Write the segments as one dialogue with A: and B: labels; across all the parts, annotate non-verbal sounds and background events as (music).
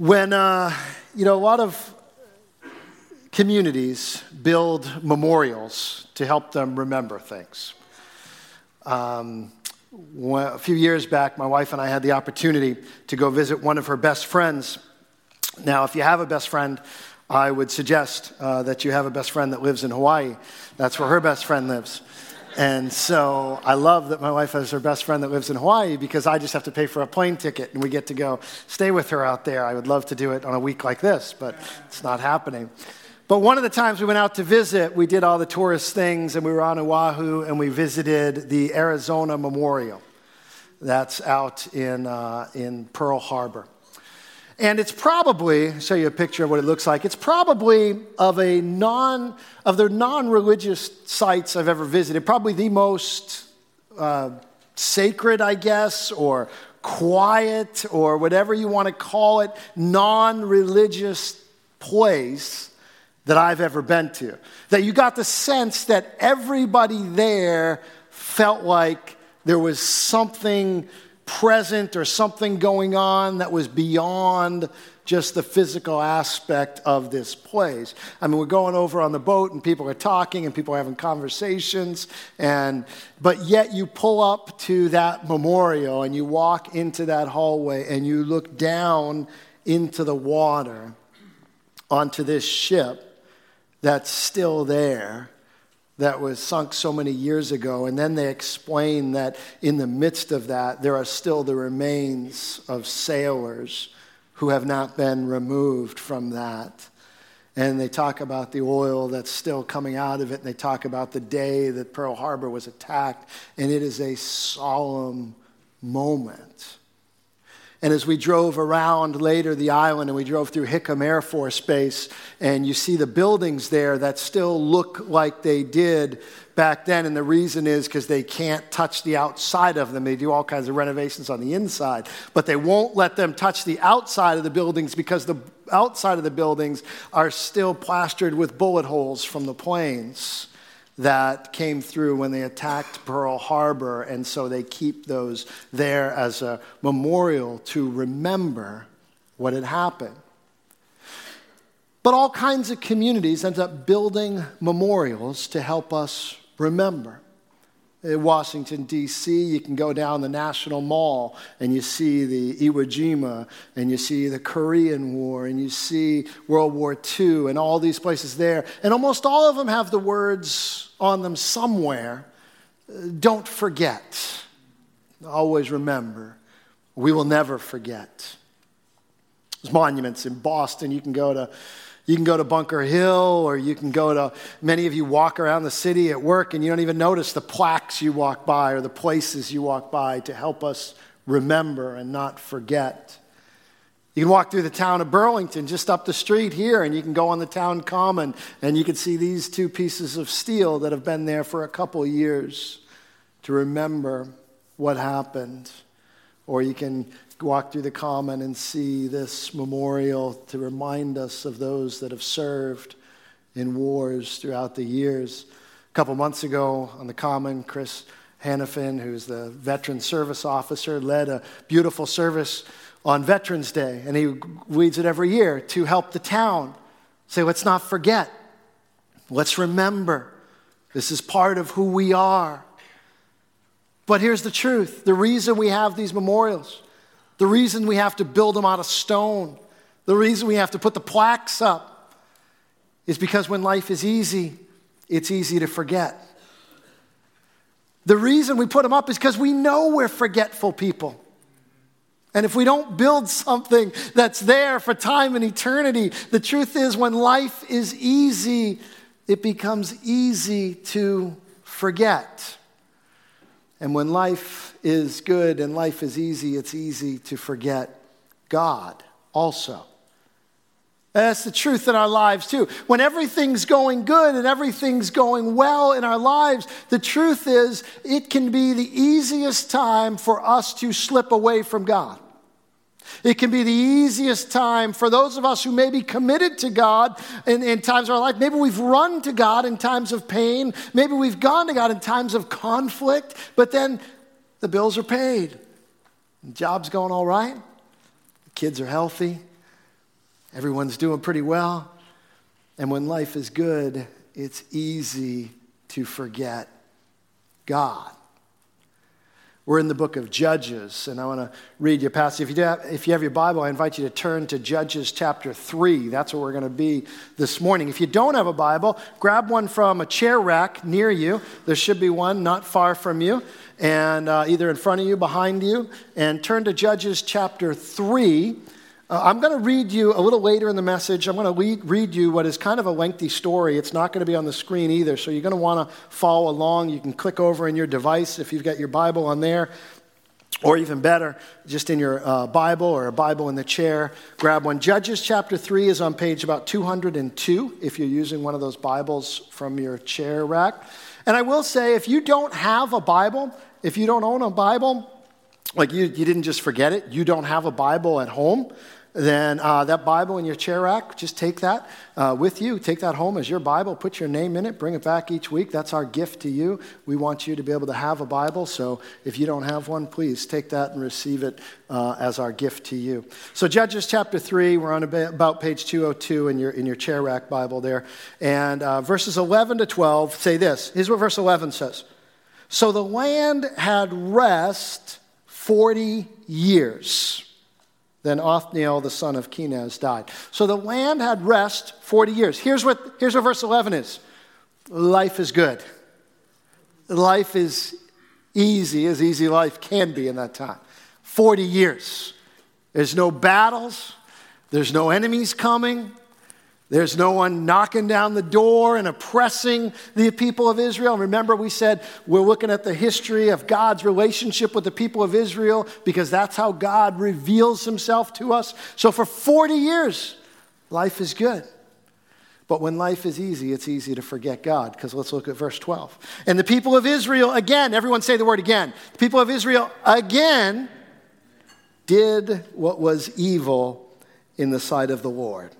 A: When, uh, you know, a lot of communities build memorials to help them remember things. Um, a few years back, my wife and I had the opportunity to go visit one of her best friends. Now, if you have a best friend, I would suggest uh, that you have a best friend that lives in Hawaii. That's where her best friend lives. And so I love that my wife has her best friend that lives in Hawaii because I just have to pay for a plane ticket and we get to go stay with her out there. I would love to do it on a week like this, but it's not happening. But one of the times we went out to visit, we did all the tourist things and we were on Oahu and we visited the Arizona Memorial that's out in, uh, in Pearl Harbor. And it's probably, I'll show you a picture of what it looks like. It's probably of a non, of the non-religious sites I've ever visited, probably the most uh, sacred, I guess, or quiet, or whatever you want to call it, non-religious place that I've ever been to. That you got the sense that everybody there felt like there was something present or something going on that was beyond just the physical aspect of this place. I mean, we're going over on the boat and people are talking and people are having conversations and but yet you pull up to that memorial and you walk into that hallway and you look down into the water onto this ship that's still there that was sunk so many years ago. And then they explain that in the midst of that, there are still the remains of sailors who have not been removed from that. And they talk about the oil that's still coming out of it. And they talk about the day that Pearl Harbor was attacked. And it is a solemn moment. And as we drove around later the island and we drove through Hickam Air Force Base, and you see the buildings there that still look like they did back then. And the reason is because they can't touch the outside of them. They do all kinds of renovations on the inside, but they won't let them touch the outside of the buildings because the outside of the buildings are still plastered with bullet holes from the planes that came through when they attacked Pearl Harbor, and so they keep those there as a memorial to remember what had happened. But all kinds of communities end up building memorials to help us remember Washington, D.C., you can go down the National Mall and you see the Iwo Jima and you see the Korean War and you see World War II and all these places there. And almost all of them have the words on them somewhere don't forget. Always remember. We will never forget. There's monuments in Boston. You can go to you can go to Bunker Hill, or you can go to, many of you walk around the city at work and you don't even notice the plaques you walk by or the places you walk by to help us remember and not forget. You can walk through the town of Burlington just up the street here, and you can go on the town common, and you can see these two pieces of steel that have been there for a couple years to remember what happened. Or you can walk through the common and see this memorial to remind us of those that have served in wars throughout the years. A couple months ago on the common, Chris Hannafin, who's the veteran service officer, led a beautiful service on Veterans Day, and he leads it every year to help the town. Say, let's not forget, let's remember. This is part of who we are. But here's the truth the reason we have these memorials the reason we have to build them out of stone, the reason we have to put the plaques up, is because when life is easy, it's easy to forget. The reason we put them up is because we know we're forgetful people. And if we don't build something that's there for time and eternity, the truth is when life is easy, it becomes easy to forget. And when life is good and life is easy, it's easy to forget God also. that's the truth in our lives, too. When everything's going good and everything's going well in our lives, the truth is it can be the easiest time for us to slip away from God. It can be the easiest time for those of us who may be committed to God in, in, times of our life. Maybe we've run to God in times of pain. Maybe we've gone to God in times of conflict, but then the bills are paid. The job's going all right. The kids are healthy. Everyone's doing pretty well. And when life is good, it's easy to forget God. We're in the book of Judges, and I want to read you passage. If you, have, if you have your Bible, I invite you to turn to Judges chapter 3. That's where we're going to be this morning. If you don't have a Bible, grab one from a chair rack near you. There should be one not far from you, and uh, either in front of you, behind you, and turn to Judges chapter 3. Uh, I'm going to read you a little later in the message. I'm going to read you what is kind of a lengthy story. It's not going to be on the screen either, so you're going to want to follow along. You can click over in your device if you've got your Bible on there, or even better, just in your uh, Bible or a Bible in the chair. Grab one. Judges chapter 3 is on page about 202 if you're using one of those Bibles from your chair rack. And I will say, if you don't have a Bible, if you don't own a Bible, like you, you didn't just forget it, you don't have a Bible at home, then uh, that Bible in your chair rack, just take that uh, with you. Take that home as your Bible. Put your name in it. Bring it back each week. That's our gift to you. We want you to be able to have a Bible. So if you don't have one, please take that and receive it uh, as our gift to you. So Judges chapter 3, we're on about page 202 in your, in your chair rack Bible there. And uh, verses 11 to 12 say this. Here's what verse 11 says So the land had rest 40 years. Then Othniel, the son of Kenaz, died. So the land had rest 40 years. Here's what, here's what verse 11 is life is good. Life is easy, as easy life can be in that time. 40 years. There's no battles, there's no enemies coming, there's no one knocking down the door and oppressing the people of Israel. Remember, we said we're looking at the history of God's relationship with the people of Israel because that's how God reveals himself to us. So for 40 years, life is good. But when life is easy, it's easy to forget God because let's look at verse 12. And the people of Israel, again, everyone say the word again. The people of Israel, again, did what was evil in the sight of the Lord.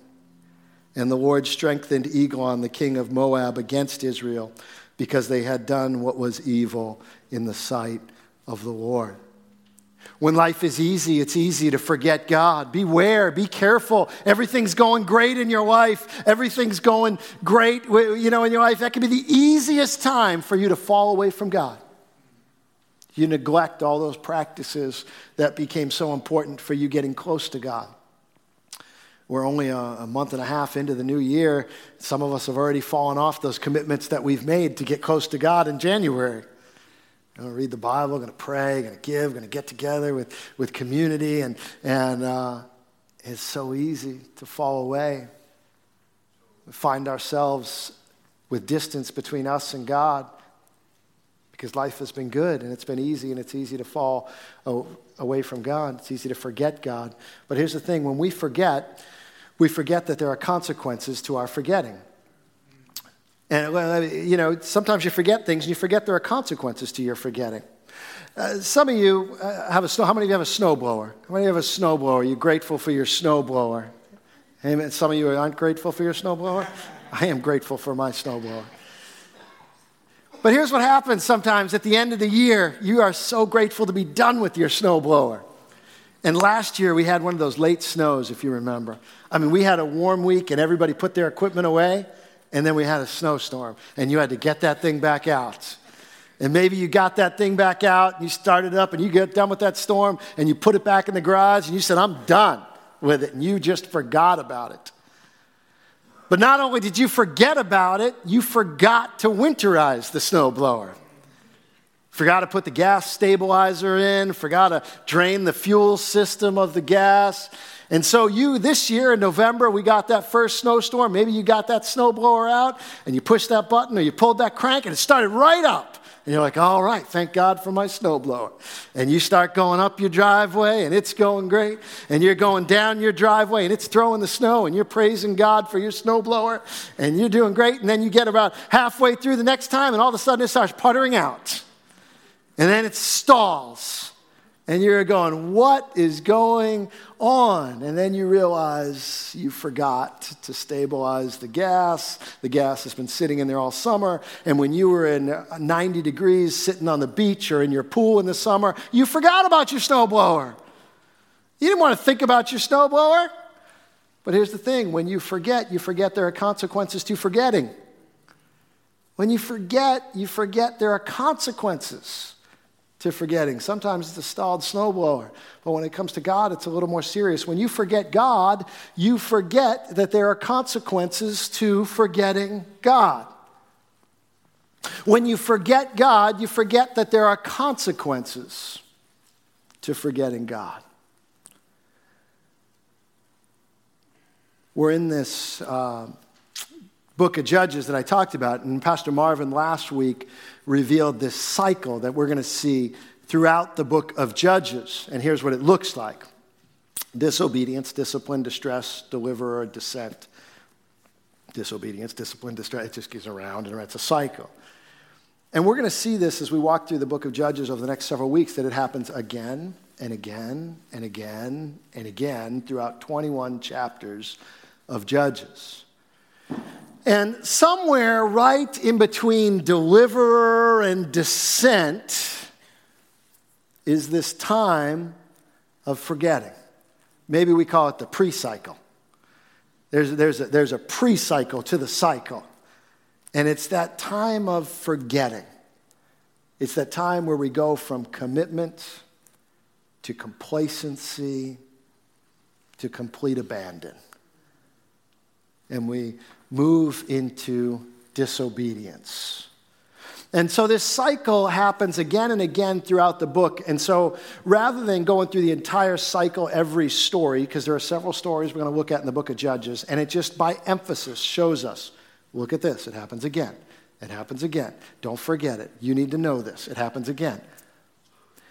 A: And the Lord strengthened Eglon, the king of Moab, against Israel because they had done what was evil in the sight of the Lord. When life is easy, it's easy to forget God. Beware, be careful. Everything's going great in your life. Everything's going great, you know, in your life. That can be the easiest time for you to fall away from God. You neglect all those practices that became so important for you getting close to God. We're only a, a, month and a half into the new year. Some of us have already fallen off those commitments that we've made to get close to God in January. I'm going to read the Bible, going to pray, going to give, going to get together with, with community, and, and uh, it's so easy to fall away. We find ourselves with distance between us and God because life has been good and it's been easy and it's easy to fall away from God. It's easy to forget God. But here's the thing when we forget, we forget that there are consequences to our forgetting. And, you know, sometimes you forget things and you forget there are consequences to your forgetting. Uh, some of you uh, have a snow. How many of you have a snowblower? How many of you have a snowblower? Are you grateful for your snowblower? Amen. Some of you aren't grateful for your snowblower. I am grateful for my snowblower. But here's what happens sometimes at the end of the year you are so grateful to be done with your snowblower. And last year we had one of those late snows, if you remember. I mean, we had a warm week and everybody put their equipment away, and then we had a snowstorm, and you had to get that thing back out. And maybe you got that thing back out, and you started up, and you get done with that storm, and you put it back in the garage, and you said, I'm done with it, and you just forgot about it. But not only did you forget about it, you forgot to winterize the snowblower. Forgot to put the gas stabilizer in, forgot to drain the fuel system of the gas. And so, you this year in November, we got that first snowstorm. Maybe you got that snowblower out and you pushed that button or you pulled that crank and it started right up. And you're like, all right, thank God for my snowblower. And you start going up your driveway and it's going great. And you're going down your driveway and it's throwing the snow and you're praising God for your snowblower and you're doing great. And then you get about halfway through the next time and all of a sudden it starts puttering out. And then it stalls. And you're going, What is going on? And then you realize you forgot to stabilize the gas. The gas has been sitting in there all summer. And when you were in 90 degrees sitting on the beach or in your pool in the summer, you forgot about your snowblower. You didn't want to think about your snowblower. But here's the thing when you forget, you forget there are consequences to forgetting. When you forget, you forget there are consequences to forgetting. Sometimes it's a stalled snowblower, but when it comes to God, it's a little more serious. When you forget God, you forget that there are consequences to forgetting God. When you forget God, you forget that there are consequences to forgetting God. We're in this uh, book of Judges that I talked about, and Pastor Marvin last week revealed this cycle that we're going to see throughout the book of Judges. And here's what it looks like disobedience, discipline, distress, deliverer, dissent. Disobedience, discipline, distress. It just goes around and around. It's a cycle. And we're going to see this as we walk through the book of Judges over the next several weeks that it happens again and again and again and again throughout 21 chapters of Judges. And somewhere right in between deliverer and dissent is this time of forgetting. Maybe we call it the pre cycle. There's, there's a, there's a pre cycle to the cycle. And it's that time of forgetting. It's that time where we go from commitment to complacency to complete abandon. And we move into disobedience. And so this cycle happens again and again throughout the book. And so rather than going through the entire cycle, every story, because there are several stories we're going to look at in the book of Judges, and it just by emphasis shows us Look at this. It happens again. It happens again. Don't forget it. You need to know this. It happens again.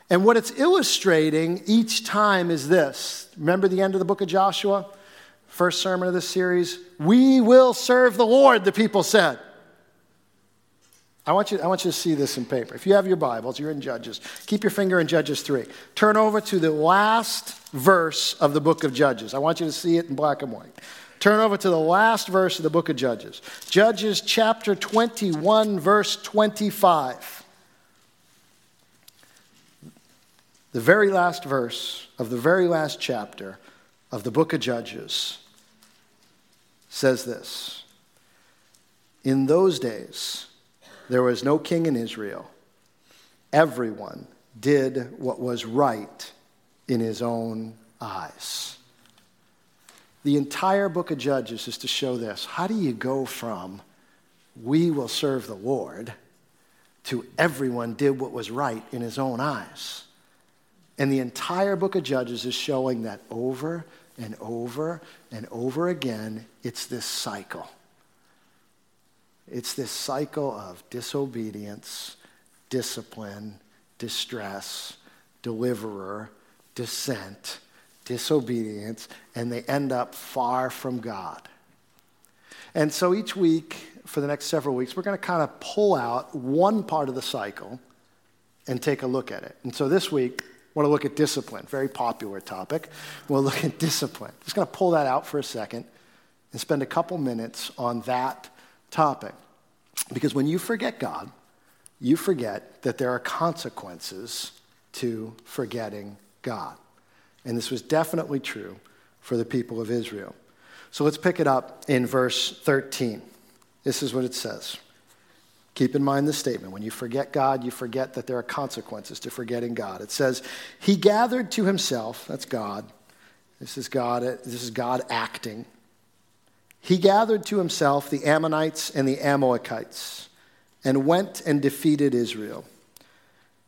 A: And what it's illustrating each time is this. Remember the end of the book of Joshua? First sermon of this series. We will serve the Lord, the people said. I want, you, I want you to see this in paper. If you have your Bibles, you're in Judges. Keep your finger in Judges 3. Turn over to the last verse of the book of Judges. I want you to see it in black and white. Turn over to the last verse of the book of Judges. Judges chapter 21, verse 25. The very last verse of the very last chapter of the book of Judges says this In those days, there was no king in Israel. Everyone did what was right in his own eyes. The entire book of Judges is to show this. How do you go from we will serve the Lord to everyone did what was right in his own eyes? And the entire book of Judges is showing that over and over and over again, it's this cycle. It's this cycle of disobedience, discipline, distress, deliverer, dissent, disobedience, and they end up far from God. And so each week, for the next several weeks, we're going to kind of pull out one part of the cycle and take a look at it. And so this week, want to look at discipline, very popular topic. We'll look at discipline. Just going to pull that out for a second and spend a couple minutes on that topic. Because when you forget God, you forget that there are consequences to forgetting God. And this was definitely true for the people of Israel. So let's pick it up in verse 13. This is what it says. Keep in mind this statement. When you forget God, you forget that there are consequences to forgetting God. It says, He gathered to himself, that's God. This is God, this is God acting. He gathered to himself the Ammonites and the Amalekites and went and defeated Israel.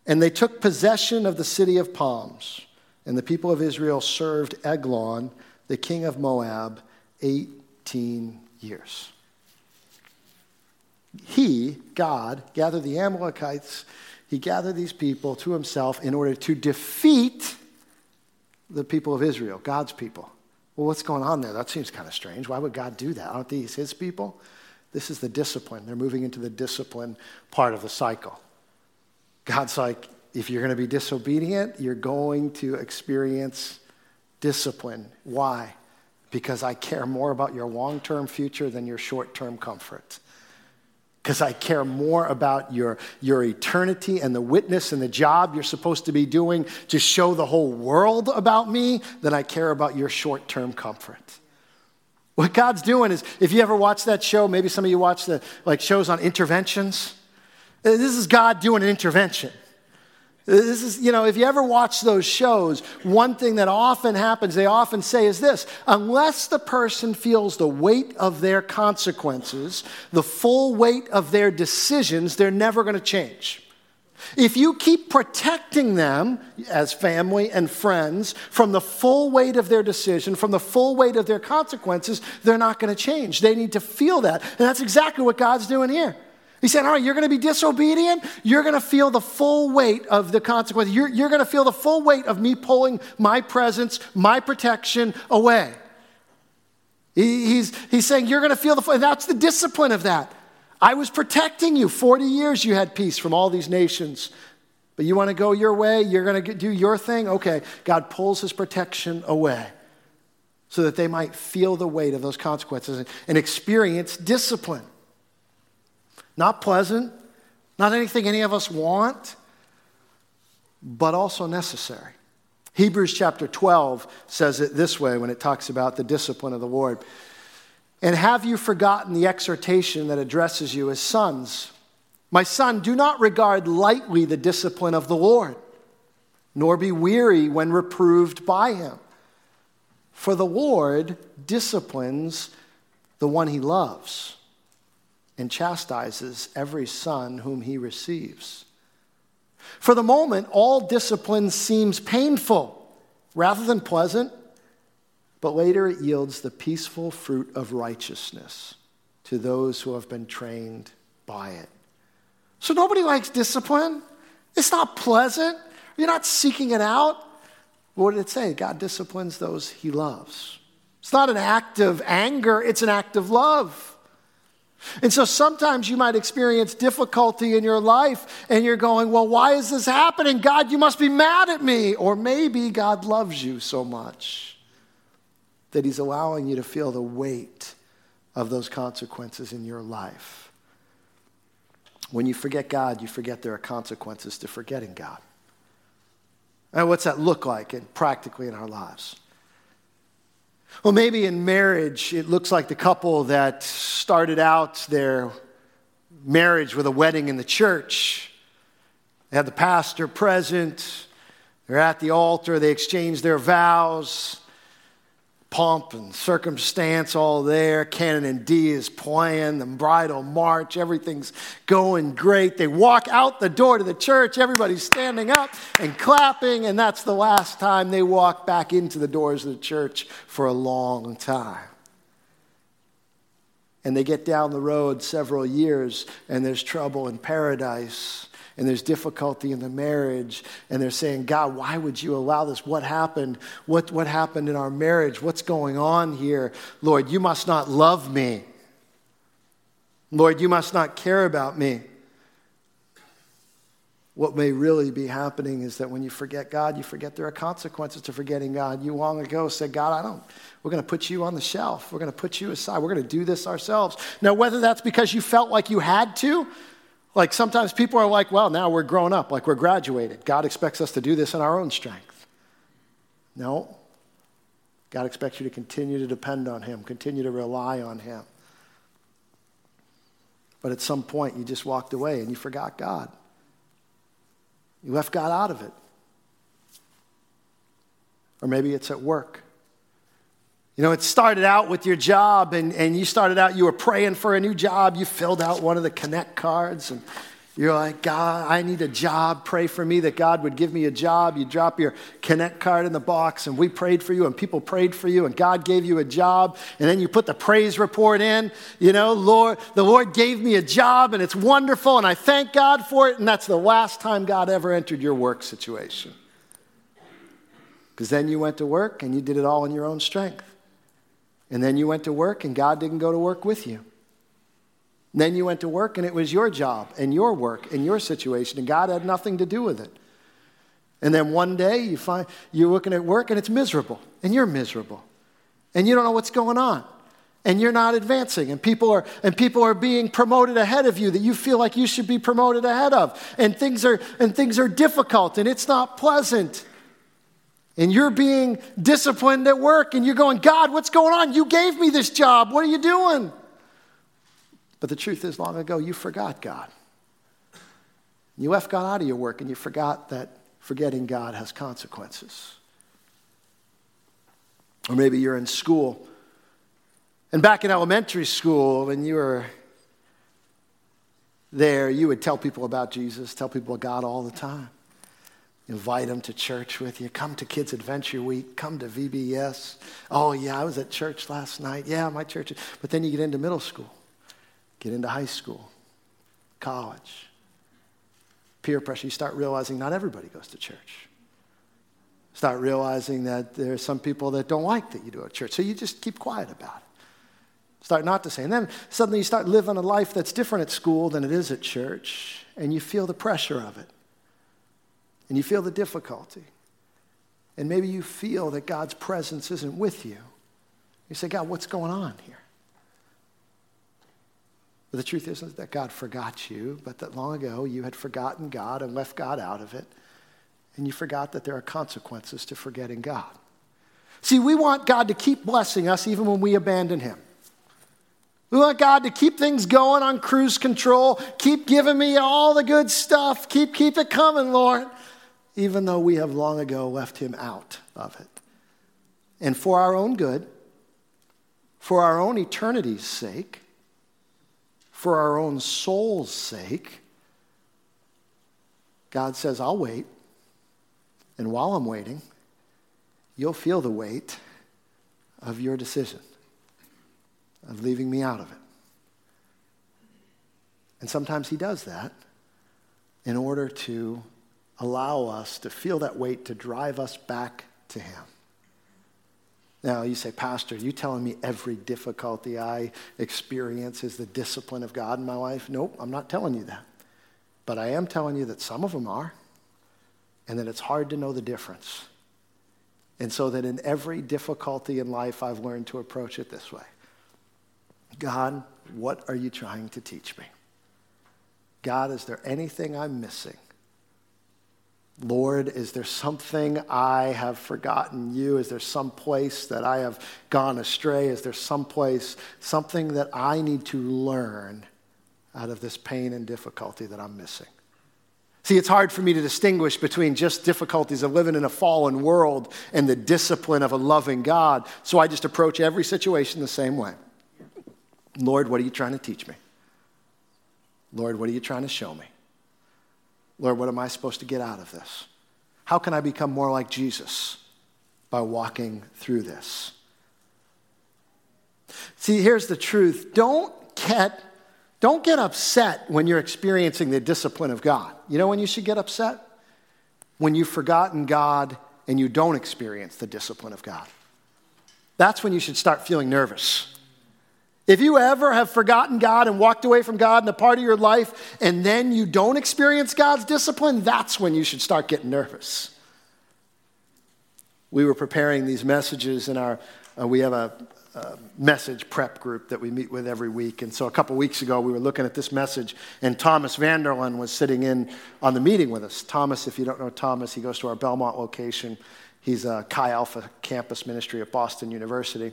A: And they took possession of the city of palms. And the people of Israel served Eglon, the king of Moab, 18 years. He, God, gathered the Amalekites, he gathered these people to himself in order to defeat the people of Israel, God's people. Well, what's going on there? That seems kind of strange. Why would God do that? Aren't these his people? This is the discipline. They're moving into the discipline part of the cycle. God's like, if you're going to be disobedient, you're going to experience discipline. Why? Because I care more about your long term future than your short term comfort. Because I care more about your, your eternity and the witness and the job you're supposed to be doing to show the whole world about me than I care about your short term comfort. What God's doing is, if you ever watch that show, maybe some of you watch the like shows on interventions. This is God doing an intervention. This is, you know, if you ever watch those shows, one thing that often happens, they often say is this unless the person feels the weight of their consequences, the full weight of their decisions, they're never going to change. If you keep protecting them as family and friends from the full weight of their decision, from the full weight of their consequences, they're not going to change. They need to feel that. And that's exactly what God's doing here. He said, All right, you're going to be disobedient. You're going to feel the full weight of the consequences. You're, you're going to feel the full weight of me pulling my presence, my protection away. He, he's, he's saying, You're going to feel the, full, that's the discipline of that. I was protecting you. 40 years you had peace from all these nations. But you want to go your way? You're going to do your thing? Okay. God pulls his protection away so that they might feel the weight of those consequences and experience discipline. Not pleasant, not anything any of us want, but also necessary. Hebrews chapter 12 says it this way when it talks about the discipline of the Lord. And have you forgotten the exhortation that addresses you as sons? My son, do not regard lightly the discipline of the Lord, nor be weary when reproved by him. For the Lord disciplines the one he loves and chastises every son whom he receives. For the moment, all discipline seems painful rather than pleasant but later it yields the peaceful fruit of righteousness to those who have been trained by it. So nobody likes discipline. It's not pleasant. You're not seeking it out. What did it say? God disciplines those he loves. It's not an act of anger, it's an act of love. And so sometimes you might experience difficulty in your life and you're going, Well, why is this happening? God, you must be mad at me. Or maybe God loves you so much that He's allowing you to feel the weight of those consequences in your life. When you forget God, you forget there are consequences to forgetting God. And what's that look like in, practically in our lives? Well, maybe in marriage, it looks like the couple that started out their marriage with a wedding in the church. They had the pastor present, they're at the altar, they exchange their vows pomp and circumstance all there. Canon in D is playing, the bridal march, everything's going great. They walk out the door to the church, everybody's standing up and clapping, and that's the last time they walk back into the doors of the church for a long time. And they get down the road several years, and there's trouble in paradise and there's difficulty in the marriage, and they're saying, God, why would you allow this? What happened? What, what happened in our marriage? What's going on here? Lord, you must not love me. Lord, you must not care about me. What may really be happening is that when you forget God, you forget there are consequences to forgetting God. You long ago said, God, I don't, we're going to put you on the shelf. We're going to put you aside. We're going to do this ourselves. Now, whether that's because you felt like you had to, like sometimes people are like, well, now we're grown up, like we're graduated. God expects us to do this in our own strength. No. God expects you to continue to depend on Him, continue to rely on Him. But at some point, you just walked away and you forgot God. You left God out of it. Or maybe it's at work. You know, it started out with your job, and, and you started out, you were praying for a new job. You filled out one of the Connect cards, and you're like, God, I need a job. Pray for me that God would give me a job. You drop your Connect card in the box, and we prayed for you, and people prayed for you, and God gave you a job. And then you put the praise report in. You know, Lord, the Lord gave me a job, and it's wonderful, and I thank God for it. And that's the last time God ever entered your work situation. Because then you went to work and you did it all in your own strength. And then you went to work and God didn't go to work with you. And then you went to work and it was your job and your work and your situation and God had nothing to do with it. And then one day you find you're looking at work and it's miserable and you're miserable. And you don't know what's going on. And you're not advancing and people are and people are being promoted ahead of you that you feel like you should be promoted ahead of. And things are and things are difficult and it's not pleasant. And you're being disciplined at work and you're going, God, what's going on? You gave me this job. What are you doing? But the truth is, long ago, you forgot God. You left God out of your work and you forgot that forgetting God has consequences. Or maybe you're in school. And back in elementary school, when you were there, you would tell people about Jesus, tell people about God all the time. Invite them to church with you. Come to Kids Adventure Week. Come to VBS. Oh, yeah, I was at church last night. Yeah, my church. But then you get into middle school, get into high school, college, peer pressure. You start realizing not everybody goes to church. Start realizing that there are some people that don't like that you do at church. So you just keep quiet about it. Start not to say. And then suddenly you start living a life that's different at school than it is at church, and you feel the pressure of it. And you feel the difficulty. And maybe you feel that God's presence isn't with you. You say, God, what's going on here? But the truth isn't that God forgot you, but that long ago you had forgotten God and left God out of it. And you forgot that there are consequences to forgetting God. See, we want God to keep blessing us even when we abandon Him. We want God to keep things going on cruise control, keep giving me all the good stuff, keep, keep it coming, Lord, even though we have long ago left Him out of it. And for our own good, for our own eternity's sake, for our own soul's sake, God says, I'll wait. And while I'm waiting, you'll feel the weight of your decision of leaving me out of it. And sometimes he does that in order to allow us to feel that weight to drive us back to him. Now, you say, Pastor, you telling me every difficulty I experience is the discipline of God in my life? Nope, I'm not telling you that. But I am telling you that some of them are, and that it's hard to know the difference. And so that in every difficulty in life, I've learned to approach it this way God, what are you trying to teach me? God, is there anything I'm missing? Lord, is there something I have forgotten you? Is there some place that I have gone astray? Is there some place, something that I need to learn out of this pain and difficulty that I'm missing? See, it's hard for me to distinguish between just difficulties of living in a fallen world and the discipline of a loving God, so I just approach every situation the same way. Lord, what are you trying to teach me? Lord, what are you trying to show me? Lord, what am I supposed to get out of this? How can I become more like Jesus by walking through this? See, here's the truth. Don't get, don't get upset when you're experiencing the discipline of God. You know when you should get upset? When you've forgotten God and you don't experience the discipline of God. That's when you should start feeling nervous. If you ever have forgotten God and walked away from God in a part of your life and then you don't experience God's discipline, that's when you should start getting nervous. We were preparing these messages in our, uh, we have a, message prep group that we meet with every week. And so a couple weeks ago, we were looking at this message, and Thomas Vanderlyn was sitting in on the meeting with us. Thomas, if you don't know Thomas, he goes to our Belmont location. He's a Chi Alpha campus ministry at Boston University.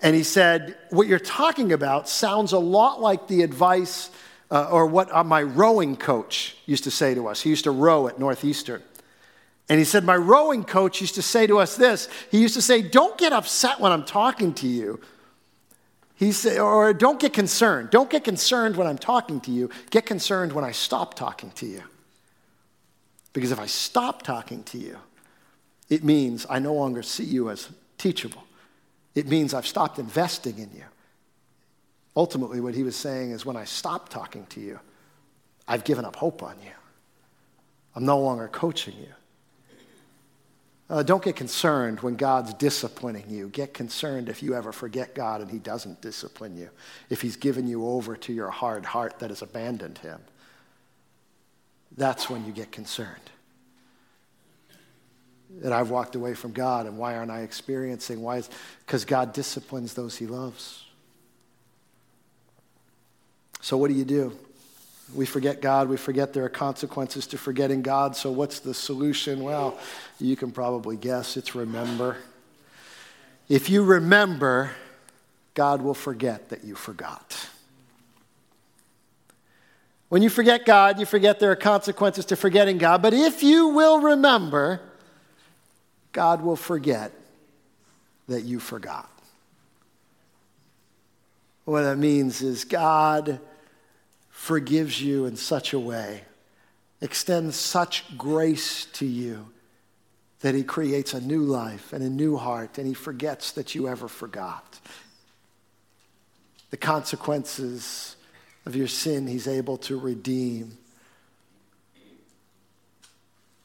A: And he said, What you're talking about sounds a lot like the advice uh, or what uh, my rowing coach used to say to us. He used to row at Northeastern. And he said, My rowing coach used to say to us this. He used to say, Don't get upset when I'm talking to you. He said, or don't get concerned. Don't get concerned when I'm talking to you. Get concerned when I stop talking to you. Because if I stop talking to you, it means I no longer see you as teachable. It means I've stopped investing in you. Ultimately, what he was saying is when I stop talking to you, I've given up hope on you. I'm no longer coaching you. Uh, don't get concerned when God's disciplining you. Get concerned if you ever forget God and He doesn't discipline you, if He's given you over to your hard heart that has abandoned Him. That's when you get concerned that I've walked away from God and why aren't I experiencing? Why is because God disciplines those he loves. So what do you do? We forget God, we forget there are consequences to forgetting God. So, what's the solution? Well, you can probably guess it's remember. If you remember, God will forget that you forgot. When you forget God, you forget there are consequences to forgetting God. But if you will remember, God will forget that you forgot. What that means is God forgives you in such a way, extends such grace to you that he creates a new life and a new heart, and he forgets that you ever forgot. The consequences of your sin, he's able to redeem.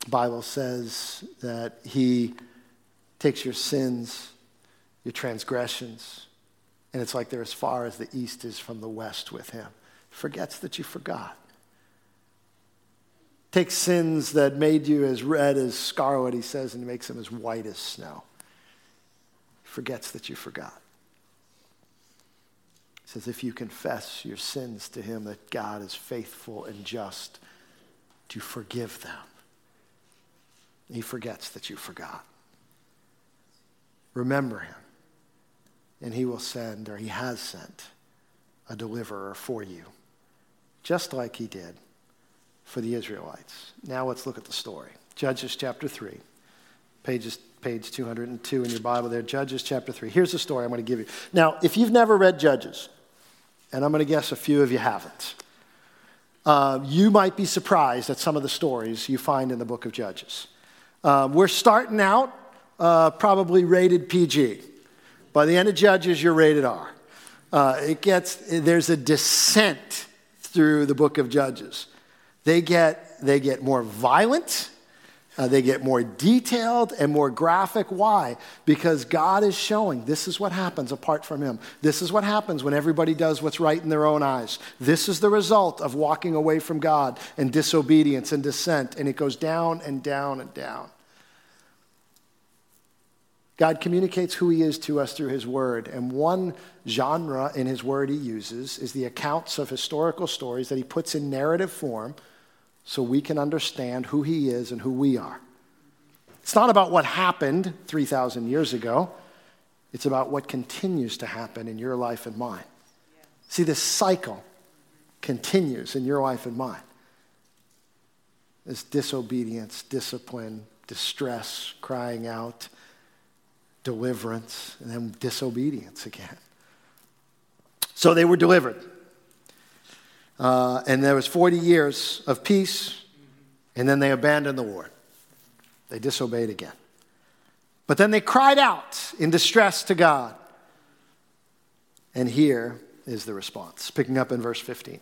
A: Bible says that he takes your sins, your transgressions, and it's like they're as far as the east is from the west with him. Forgets that you forgot. Takes sins that made you as red as scarlet, he says, and makes them as white as snow. Forgets that you forgot. He says, if you confess your sins to him, that God is faithful and just to forgive them. He forgets that you forgot. Remember him, and he will send, or he has sent, a deliverer for you, just like he did for the Israelites. Now let's look at the story. Judges chapter 3, pages, page 202 in your Bible there. Judges chapter 3. Here's the story I'm going to give you. Now, if you've never read Judges, and I'm going to guess a few of you haven't, uh, you might be surprised at some of the stories you find in the book of Judges. Uh, we're starting out uh, probably rated PG. By the end of Judges, you're rated R. Uh, it gets, there's a descent through the book of Judges. They get, they get more violent, uh, they get more detailed and more graphic. Why? Because God is showing this is what happens apart from Him. This is what happens when everybody does what's right in their own eyes. This is the result of walking away from God and disobedience and descent. And it goes down and down and down. God communicates who He is to us through His Word. And one genre in His Word He uses is the accounts of historical stories that He puts in narrative form so we can understand who he is and who we are. It's not about what happened 3,000 years ago, it's about what continues to happen in your life and mine. See, this cycle continues in your life and mine. This disobedience, discipline, distress, crying out, deliverance, and then disobedience again. So they were delivered. Uh, and there was 40 years of peace, and then they abandoned the Lord. They disobeyed again. But then they cried out in distress to God. And here is the response, picking up in verse 15.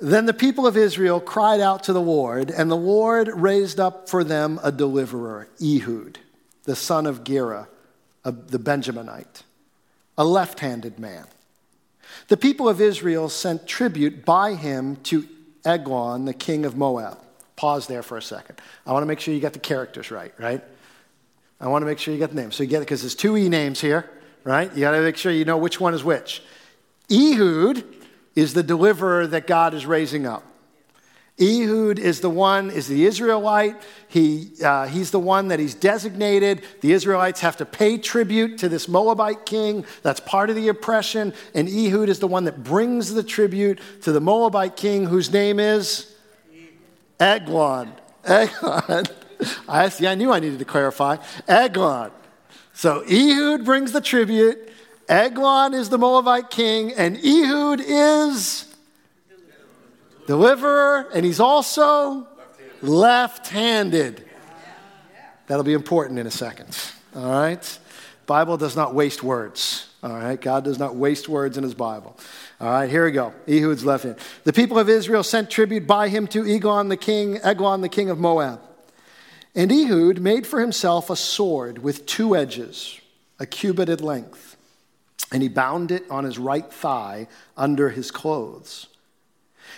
A: Then the people of Israel cried out to the Lord, and the Lord raised up for them a deliverer, Ehud, the son of Gera, the Benjaminite, a left handed man. The people of Israel sent tribute by him to Eglon, the king of Moab. Pause there for a second. I want to make sure you got the characters right, right? I want to make sure you got the names. So you get it because there's two E names here, right? You got to make sure you know which one is which. Ehud is the deliverer that God is raising up. Ehud is the one, is the Israelite. He, uh, he's the one that he's designated. The Israelites have to pay tribute to this Moabite king. That's part of the oppression. And Ehud is the one that brings the tribute to the Moabite king whose name is Eglon. Eglon. (laughs) I, see, I knew I needed to clarify. Eglon. So Ehud brings the tribute. Eglon is the Moabite king. And Ehud is deliverer, and he's also left handed. That'll be important in a second. All right? Bible does not waste words. All right? God does not waste words in his Bible. All right, here we go. Ehud's left hand. The people of Israel sent tribute by him to Eglon the king, Eglon the king of Moab. And Ehud made for himself a sword with two edges, a cubit in length, and he bound it on his right thigh under his clothes.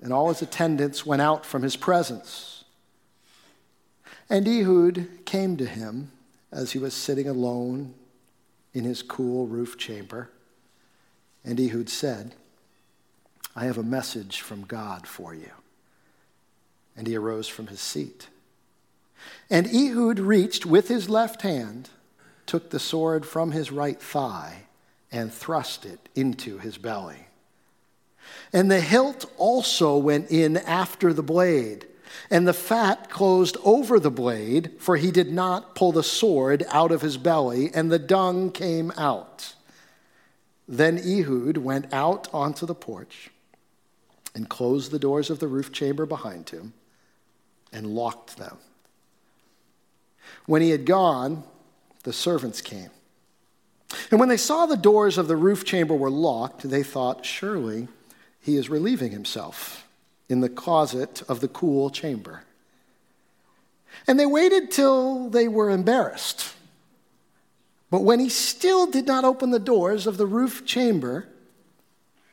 A: and all his attendants went out from his presence. And Ehud came to him as he was sitting alone in his cool roof chamber. And Ehud said, I have a message from God for you. And he arose from his seat. And Ehud reached with his left hand, took the sword from his right thigh, and thrust it into his belly. And the hilt also went in after the blade, and the fat closed over the blade, for he did not pull the sword out of his belly, and the dung came out. Then Ehud went out onto the porch and closed the doors of the roof chamber behind him and locked them. When he had gone, the servants came. And when they saw the doors of the roof chamber were locked, they thought, surely he is relieving himself in the closet of the cool chamber. And they waited till they were embarrassed. But when he still did not open the doors of the roof chamber,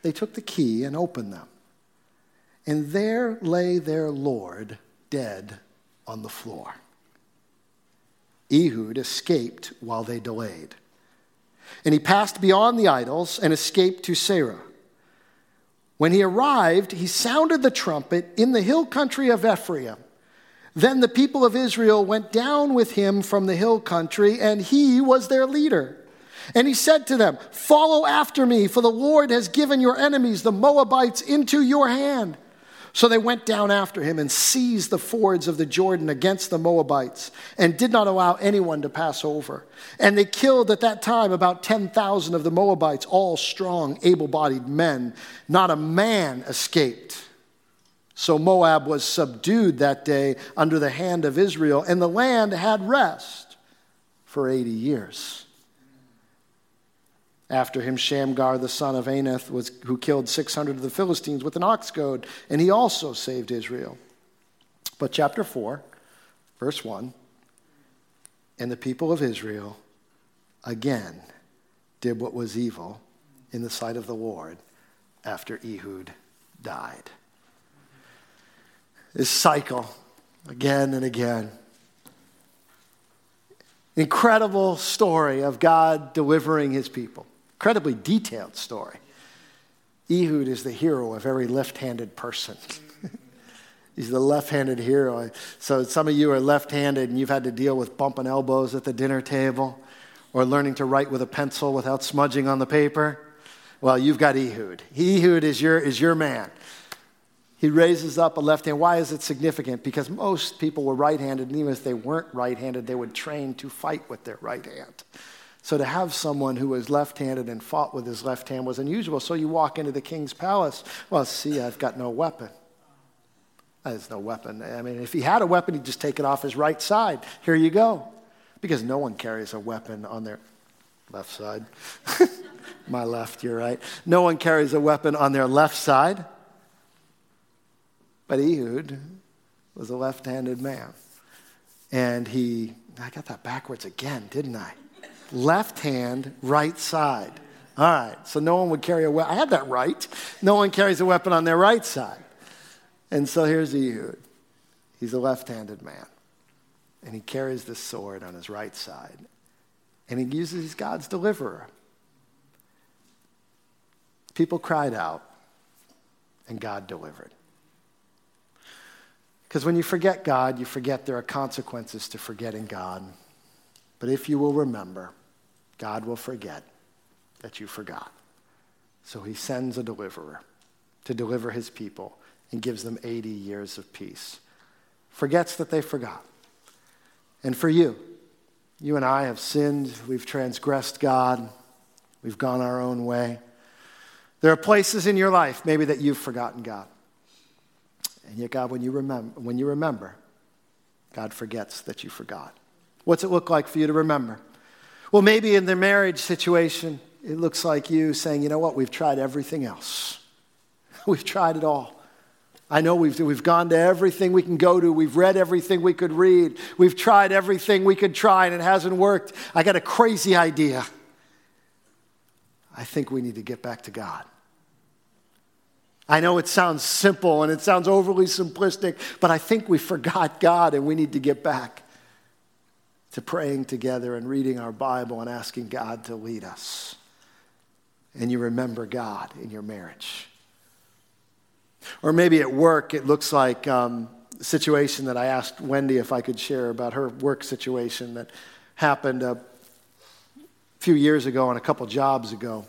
A: they took the key and opened them. And there lay their Lord dead on the floor. Ehud escaped while they delayed. And he passed beyond the idols and escaped to Seirah. When he arrived, he sounded the trumpet in the hill country of Ephraim. Then the people of Israel went down with him from the hill country, and he was their leader. And he said to them, Follow after me, for the Lord has given your enemies, the Moabites, into your hand. So they went down after him and seized the fords of the Jordan against the Moabites and did not allow anyone to pass over. And they killed at that time about 10,000 of the Moabites, all strong, able bodied men. Not a man escaped. So Moab was subdued that day under the hand of Israel, and the land had rest for 80 years. After him, Shamgar, the son of Anath, was, who killed 600 of the Philistines with an ox goad, and he also saved Israel. But chapter 4, verse 1 And the people of Israel again did what was evil in the sight of the Lord after Ehud died. This cycle, again and again. Incredible story of God delivering his people incredibly detailed story. Ehud is the hero of every left handed person. (laughs) He's the left handed hero. So, some of you are left handed and you've had to deal with bumping elbows at the dinner table or learning to write with a pencil without smudging on the paper. Well, you've got Ehud. Ehud is your, is your man. He raises up a left hand. Why is it significant? Because most people were right handed, and even if they weren't right handed, they would train to fight with their right hand. So to have someone who was left handed and fought with his left hand was unusual. So you walk into the king's palace. Well, see, I've got no weapon. There's no weapon. I mean, if he had a weapon, he'd just take it off his right side. Here you go. Because no one carries a weapon on their left side. (laughs) My left, you're right. No one carries a weapon on their left side. But Ehud was a left handed man. And he, I got that backwards again, didn't I? Left hand, right side. All right, so no one would carry a weapon. I had that right. No one carries a weapon on their right side. And so here's Ehud. He's a left handed man. And he carries this sword on his right side. And he uses God's deliverer. People cried out, and God delivered. Because when you forget God, you forget there are consequences to forgetting God. But if you will remember, God will forget that you forgot. So he sends a deliverer to deliver his people and gives them 80 years of peace. Forgets that they forgot. And for you, you and I have sinned, we've transgressed God, we've gone our own way. There are places in your life maybe that you've forgotten God. And yet, God, when you remember, when you remember God forgets that you forgot. What's it look like for you to remember? Well, maybe in the marriage situation, it looks like you saying, you know what, we've tried everything else. (laughs) We've tried it all. I know we've, we've gone to everything we can go to. We've read everything we could read. We've tried everything we could try, and it hasn't worked. I got a crazy idea. I think we need to get back to God. I know it sounds simple and it sounds overly simplistic, but I think we forgot God and we need to get back to praying together and reading our Bible and asking God to lead us. And you remember God in your marriage. Or maybe at work, it looks like um, a situation that I asked Wendy if I could share about her work situation that happened a few years ago and a couple jobs ago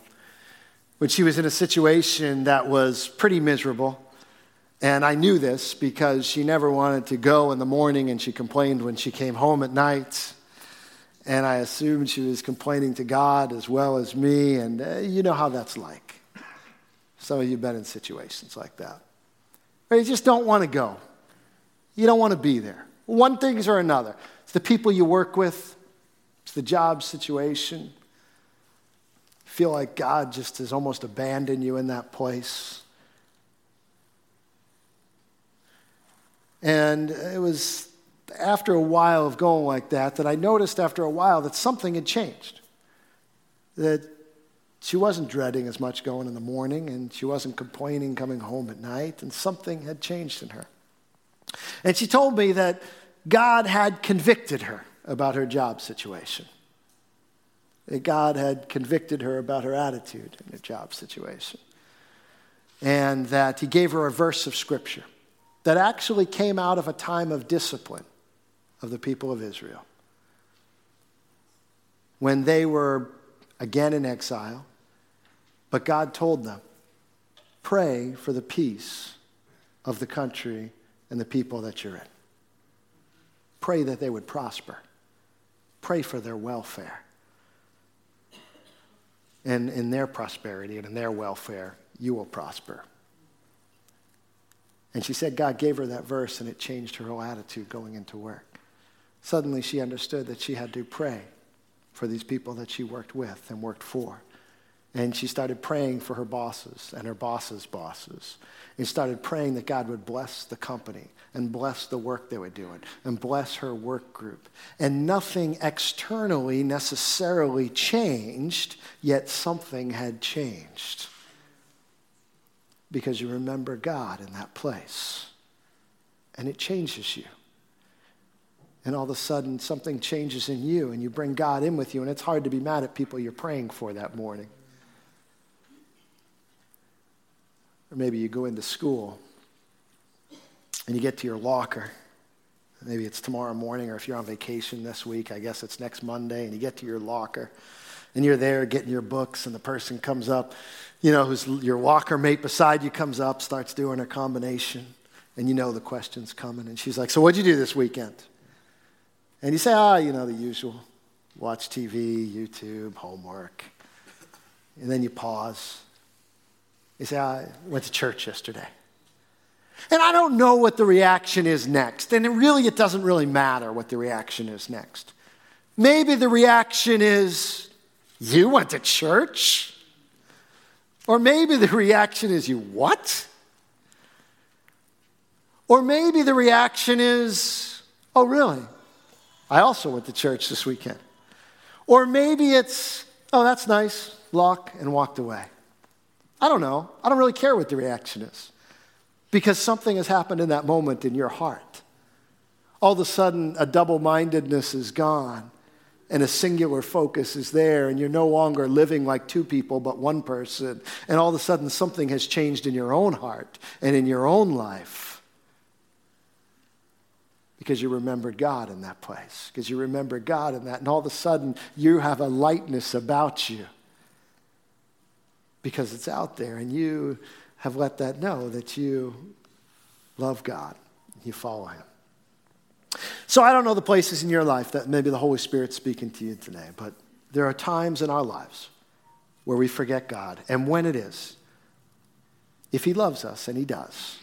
A: when she was in a situation that was pretty miserable. And I knew this because she never wanted to go in the morning and she complained when she came home at night. And I assumed she was complaining to God as well as me. And uh, you know how that's like. Some of you have been in situations like that. Where you just don't want to go. You don't want to be there. One thing or another. It's the people you work with, it's the job situation. Feel like God just has almost abandoned you in that place. And it was after a while of going like that that I noticed after a while that something had changed. That she wasn't dreading as much going in the morning, and she wasn't complaining coming home at night, and something had changed in her. And she told me that God had convicted her about her job situation. That God had convicted her about her attitude in her job situation. And that He gave her a verse of Scripture that actually came out of a time of discipline of the people of Israel. When they were again in exile, but God told them, pray for the peace of the country and the people that you're in. Pray that they would prosper. Pray for their welfare. And in their prosperity and in their welfare, you will prosper. And she said God gave her that verse and it changed her whole attitude going into work. Suddenly she understood that she had to pray for these people that she worked with and worked for. And she started praying for her bosses and her bosses' bosses. And started praying that God would bless the company and bless the work they were doing and bless her work group. And nothing externally necessarily changed, yet something had changed. Because you remember God in that place. And it changes you. And all of a sudden, something changes in you, and you bring God in with you, and it's hard to be mad at people you're praying for that morning. Or maybe you go into school and you get to your locker. Maybe it's tomorrow morning, or if you're on vacation this week, I guess it's next Monday, and you get to your locker and you're there getting your books, and the person comes up, you know, who's your locker mate beside you comes up, starts doing a combination, and you know the question's coming. And she's like, So, what'd you do this weekend? And you say, Ah, oh, you know, the usual watch TV, YouTube, homework. And then you pause you say, I went to church yesterday. And I don't know what the reaction is next. And it really, it doesn't really matter what the reaction is next. Maybe the reaction is, You went to church? Or maybe the reaction is, You what? Or maybe the reaction is, Oh, really? I also went to church this weekend. Or maybe it's, Oh, that's nice, lock, and walked away. I don't know. I don't really care what the reaction is because something has happened in that moment in your heart. All of a sudden, a double mindedness is gone and a singular focus is there, and you're no longer living like two people but one person. And all of a sudden, something has changed in your own heart and in your own life because you remembered God in that place, because you remember God in that. And all of a sudden, you have a lightness about you because it's out there and you have let that know that you love God, you follow Him. So I don't know the places in your life that maybe the Holy Spirit's speaking to you today, but there are times in our lives where we forget God. And when it is, if He loves us, and He does,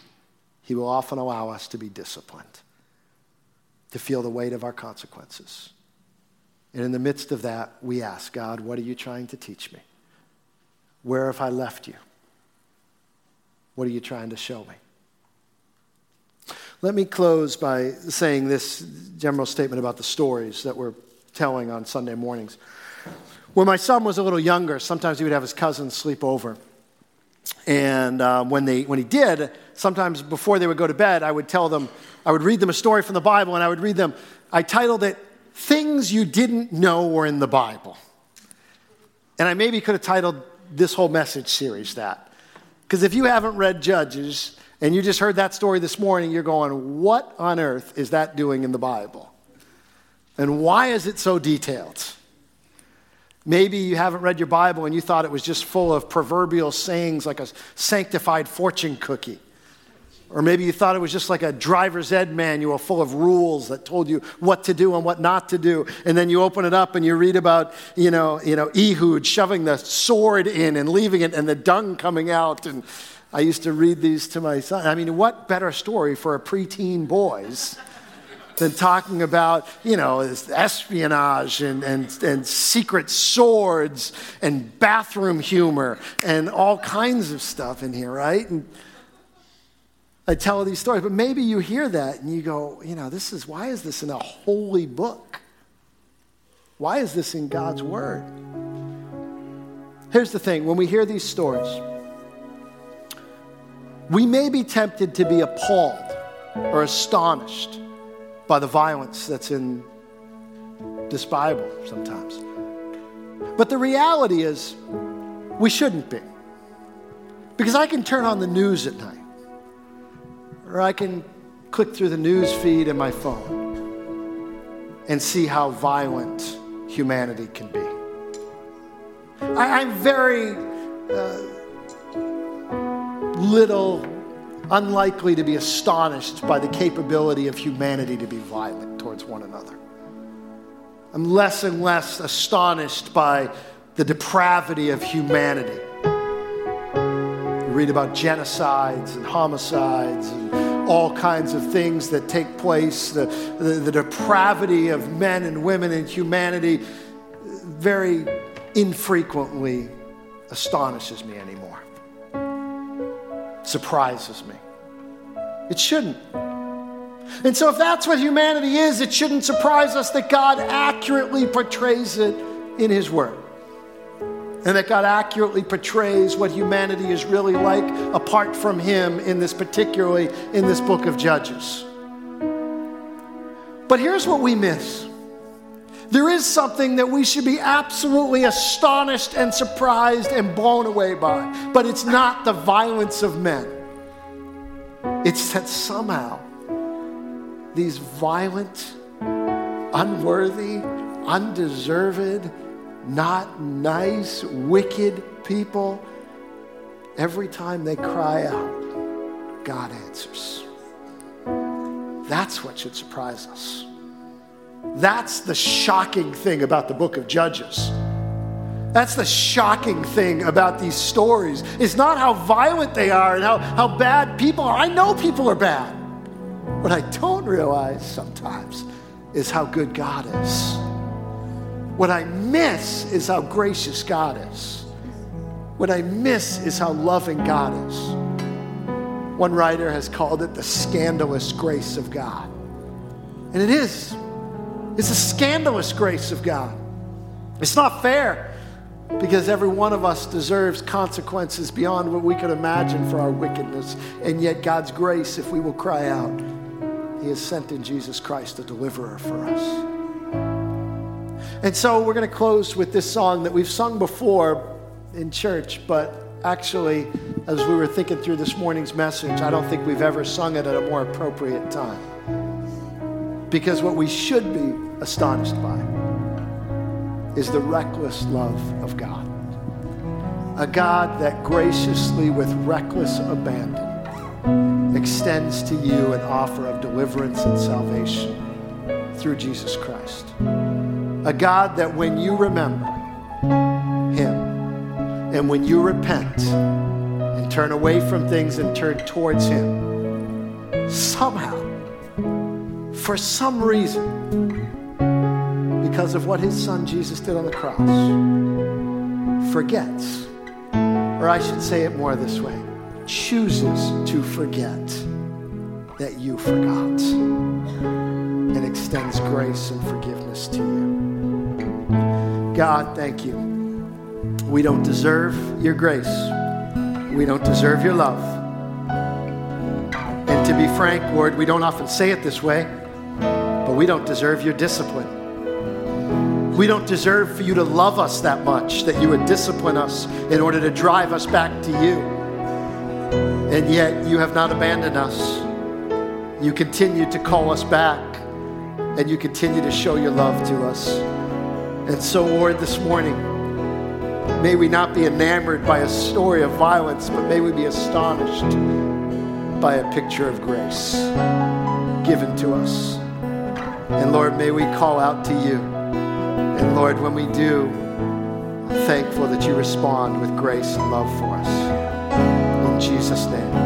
A: He will often allow us to be disciplined, to feel the weight of our consequences. And in the midst of that, we ask God, What are you trying to teach me? Where have I left you? What are you trying to show me? Let me close by saying this general statement about the stories that we're telling on Sunday mornings. When my son was a little younger, sometimes he would have his cousins sleep over. And uh, when, they, when he did, sometimes before they would go to bed, I would tell them, I would read them a story from the Bible, and I would read them. I titled it, Things You Didn't Know Were in the Bible. And I maybe could have titled this whole message series that. Because if you haven't read Judges and you just heard that story this morning, you're going, What on earth is that doing in the Bible? And why is it so detailed? Maybe you haven't read your Bible and you thought it was just full of proverbial sayings like a sanctified fortune cookie. Or maybe you thought it was just like a driver's ed manual full of rules that told you what to do and what not to do. And then you open it up and you read about, you know, you know, Ehud shoving the sword in and leaving it and the dung coming out. And I used to read these to my son. I mean, what better story for a preteen boys than talking about, you know, espionage and, and, and secret swords and bathroom humor and all kinds of stuff in here, right? And I tell these stories, but maybe you hear that and you go, you know, this is, why is this in a holy book? Why is this in God's Word? Here's the thing when we hear these stories, we may be tempted to be appalled or astonished by the violence that's in this Bible sometimes. But the reality is, we shouldn't be. Because I can turn on the news at night, or I can click through the news feed in my phone and see how violent humanity can be. I, am very uh, little unlikely to be astonished by the capability of humanity to be violent towards one another. I'm less and less astonished by the depravity of humanity. You read about genocides and homicides and all kinds of things that take place, the, the, the depravity of men and women and humanity very infrequently astonishes me anymore surprises me. It shouldn't. And so, if that's what humanity is, it shouldn't surprise us that God accurately portrays it in His Word. And that God accurately portrays what humanity is really like apart from Him in this, particularly in this book of Judges. But here's what we miss there is something that we should be absolutely astonished and surprised and blown away by. But it's not the violence of men, it's that somehow these violent, unworthy, undeserved, not nice, wicked people, every time they cry out, God answers. That's what should surprise us. That's the shocking thing about the book of Judges. That's the shocking thing about these stories. It's not how violent they are and how, how bad people are. I know people are bad. What I don't realize sometimes is how good God is. What I miss is how gracious God is. What I miss is how loving God is. One writer has called it the scandalous grace of God. And it is. It's a scandalous grace of God. It's not fair because every one of us deserves consequences beyond what we could imagine for our wickedness. And yet, God's grace, if we will cry out, He has sent in Jesus Christ a deliverer for us. And so, we're going to close with this song that we've sung before in church, but actually, as we were thinking through this morning's message, I don't think we've ever sung it at a more appropriate time. Because what we should be astonished by is the reckless love of God. A God that graciously, with reckless abandon, extends to you an offer of deliverance and salvation through Jesus Christ. A God that when you remember Him and when you repent and turn away from things and turn towards Him, somehow, for some reason, because of what his son Jesus did on the cross, forgets, or I should say it more this way, chooses to forget that you forgot and extends grace and forgiveness to you. God, thank you. We don't deserve your grace. We don't deserve your love. And to be frank, Lord, we don't often say it this way, but we don't deserve your discipline. We don't deserve for you to love us that much, that you would discipline us in order to drive us back to you. And yet you have not abandoned us. You continue to call us back, and you continue to show your love to us. And so, Lord, this morning, may we not be enamored by a story of violence, but may we be astonished by a picture of grace given to us. And Lord, may we call out to you. And Lord, when we do, I'm thankful that you respond with grace and love for us. In Jesus' name.